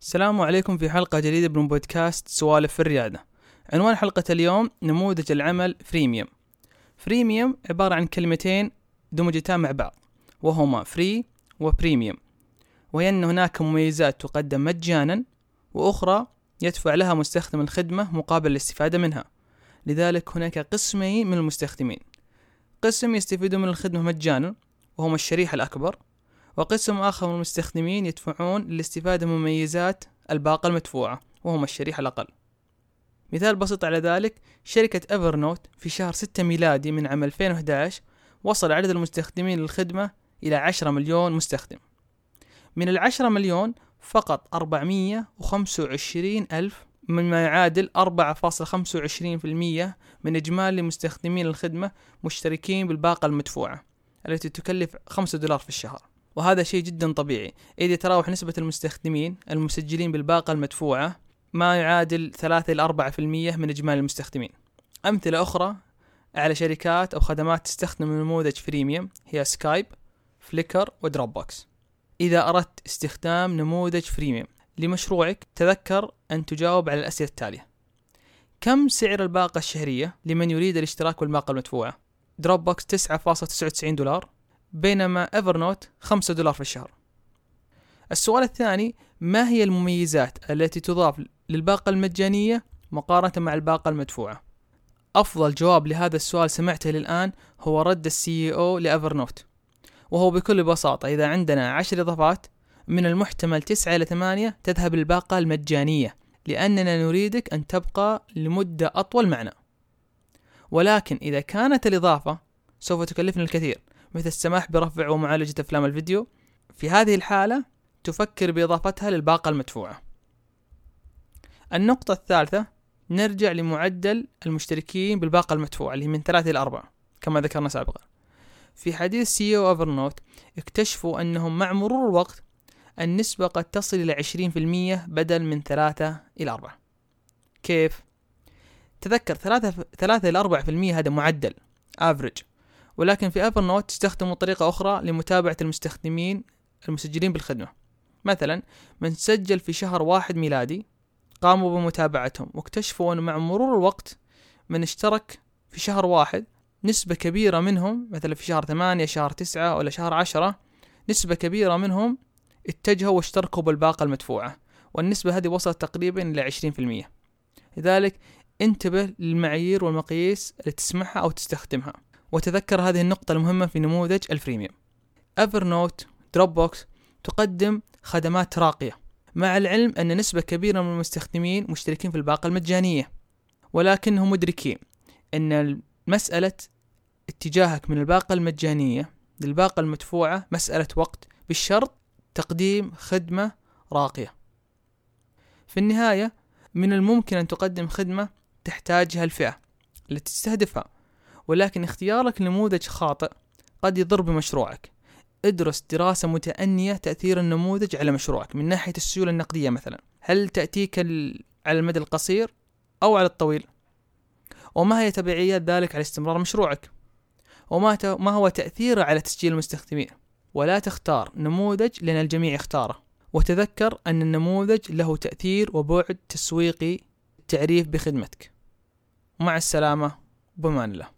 السلام عليكم في حلقة جديدة من بودكاست سوالف في الريادة. عنوان حلقة اليوم نموذج العمل Freemium. Freemium عبارة عن كلمتين دمجتا مع بعض وهما free و premium. وهي أن هناك مميزات تقدم مجانا وأخرى يدفع لها مستخدم الخدمة مقابل الاستفادة منها. لذلك هناك قسمين من المستخدمين. قسم يستفيدون من الخدمة مجانا وهم الشريحة الأكبر وقسم آخر من المستخدمين يدفعون للاستفادة من مميزات الباقة المدفوعة وهم الشريحة الأقل. مثال بسيط على ذلك شركة ايفرنوت في شهر 6 ميلادي من عام 2011 وصل عدد المستخدمين للخدمة إلى 10 مليون مستخدم. من العشرة مليون فقط 425 ألف مما يعادل 4.25% من إجمالي مستخدمين الخدمة مشتركين بالباقة المدفوعة التي تكلف 5 دولار في الشهر. وهذا شيء جدا طبيعي. إذا تراوح نسبة المستخدمين المسجلين بالباقة المدفوعة ما يعادل 3 إلى 4% من إجمالي المستخدمين. أمثلة أخرى على شركات أو خدمات تستخدم نموذج freemium هي Skype Flickr و Dropbox إذا أردت استخدام نموذج freemium لمشروعك تذكر أن تجاوب على الأسئلة التالية. كم سعر الباقة الشهرية لمن يريد الاشتراك بالباقة المدفوعة؟ Dropbox 9.99 دولار. بينما Evernote 5 دولار في الشهر. السؤال الثاني ما هي المميزات التي تضاف للباقة المجانية مقارنة مع الباقة المدفوعة؟ أفضل جواب لهذا السؤال سمعته للآن هو رد ال CEO ل Evernote وهو بكل بساطة إذا عندنا عشر إضافات من المحتمل تسعة إلى ثمانية تذهب الباقة المجانية لأننا نريدك أن تبقى لمدة أطول معنا. ولكن إذا كانت الإضافة سوف تكلفنا الكثير مثل السماح برفع ومعالجة أفلام الفيديو. في هذه الحالة تفكر بإضافتها للباقة المدفوعة. النقطة الثالثة نرجع لمعدل المشتركين بالباقة المدفوعة اللي من ثلاثة إلى أربعة كما ذكرنا سابقا. في حديث CEO Evernote اكتشفوا أنهم مع مرور الوقت النسبة قد تصل إلى عشرين في المية بدل من ثلاثة إلى أربعة. كيف؟ تذكر ثلاثة ثلاثة إلى أربعة في المية هذا معدل average ولكن في Evernote استخدموا طريقة أخرى لمتابعة المستخدمين المسجلين بالخدمة. مثلا من سجل في شهر واحد ميلادي قاموا بمتابعتهم واكتشفوا أن مع مرور الوقت من اشترك في شهر واحد نسبة كبيرة منهم مثلا في شهر ثمانية شهر تسعة ولا شهر عشرة نسبة كبيرة منهم اتجهوا واشتركوا بالباقة المدفوعة والنسبة هذه وصلت تقريبا إلى عشرين في المية. لذلك انتبه للمعايير والمقاييس اللي تسمعها أو تستخدمها. وتذكر هذه النقطة المهمة في نموذج ال freemium. Evernote Dropbox تقدم خدمات راقية مع العلم أن نسبة كبيرة من المستخدمين مشتركين في الباقة المجانية ولكنهم مدركين أن مسألة اتجاهك من الباقة المجانية للباقة المدفوعة مسألة وقت بالشرط تقديم خدمة راقية. في النهاية من الممكن أن تقدم خدمة تحتاجها الفئة التي تستهدفها. ولكن اختيارك لنموذج خاطئ قد يضر بمشروعك. ادرس دراسة متأنية تأثير النموذج على مشروعك من ناحية السيولة النقدية مثلا. هل تأتيك على المدى القصير أو على الطويل؟ وما هي تبعيات ذلك على استمرار مشروعك؟ وما ما هو تأثيره على تسجيل المستخدمين؟ ولا تختار نموذج لأن الجميع يختاره. وتذكر أن النموذج له تأثير وبعد تسويقي التعريف بخدمتك. مع السلامة بمان الله.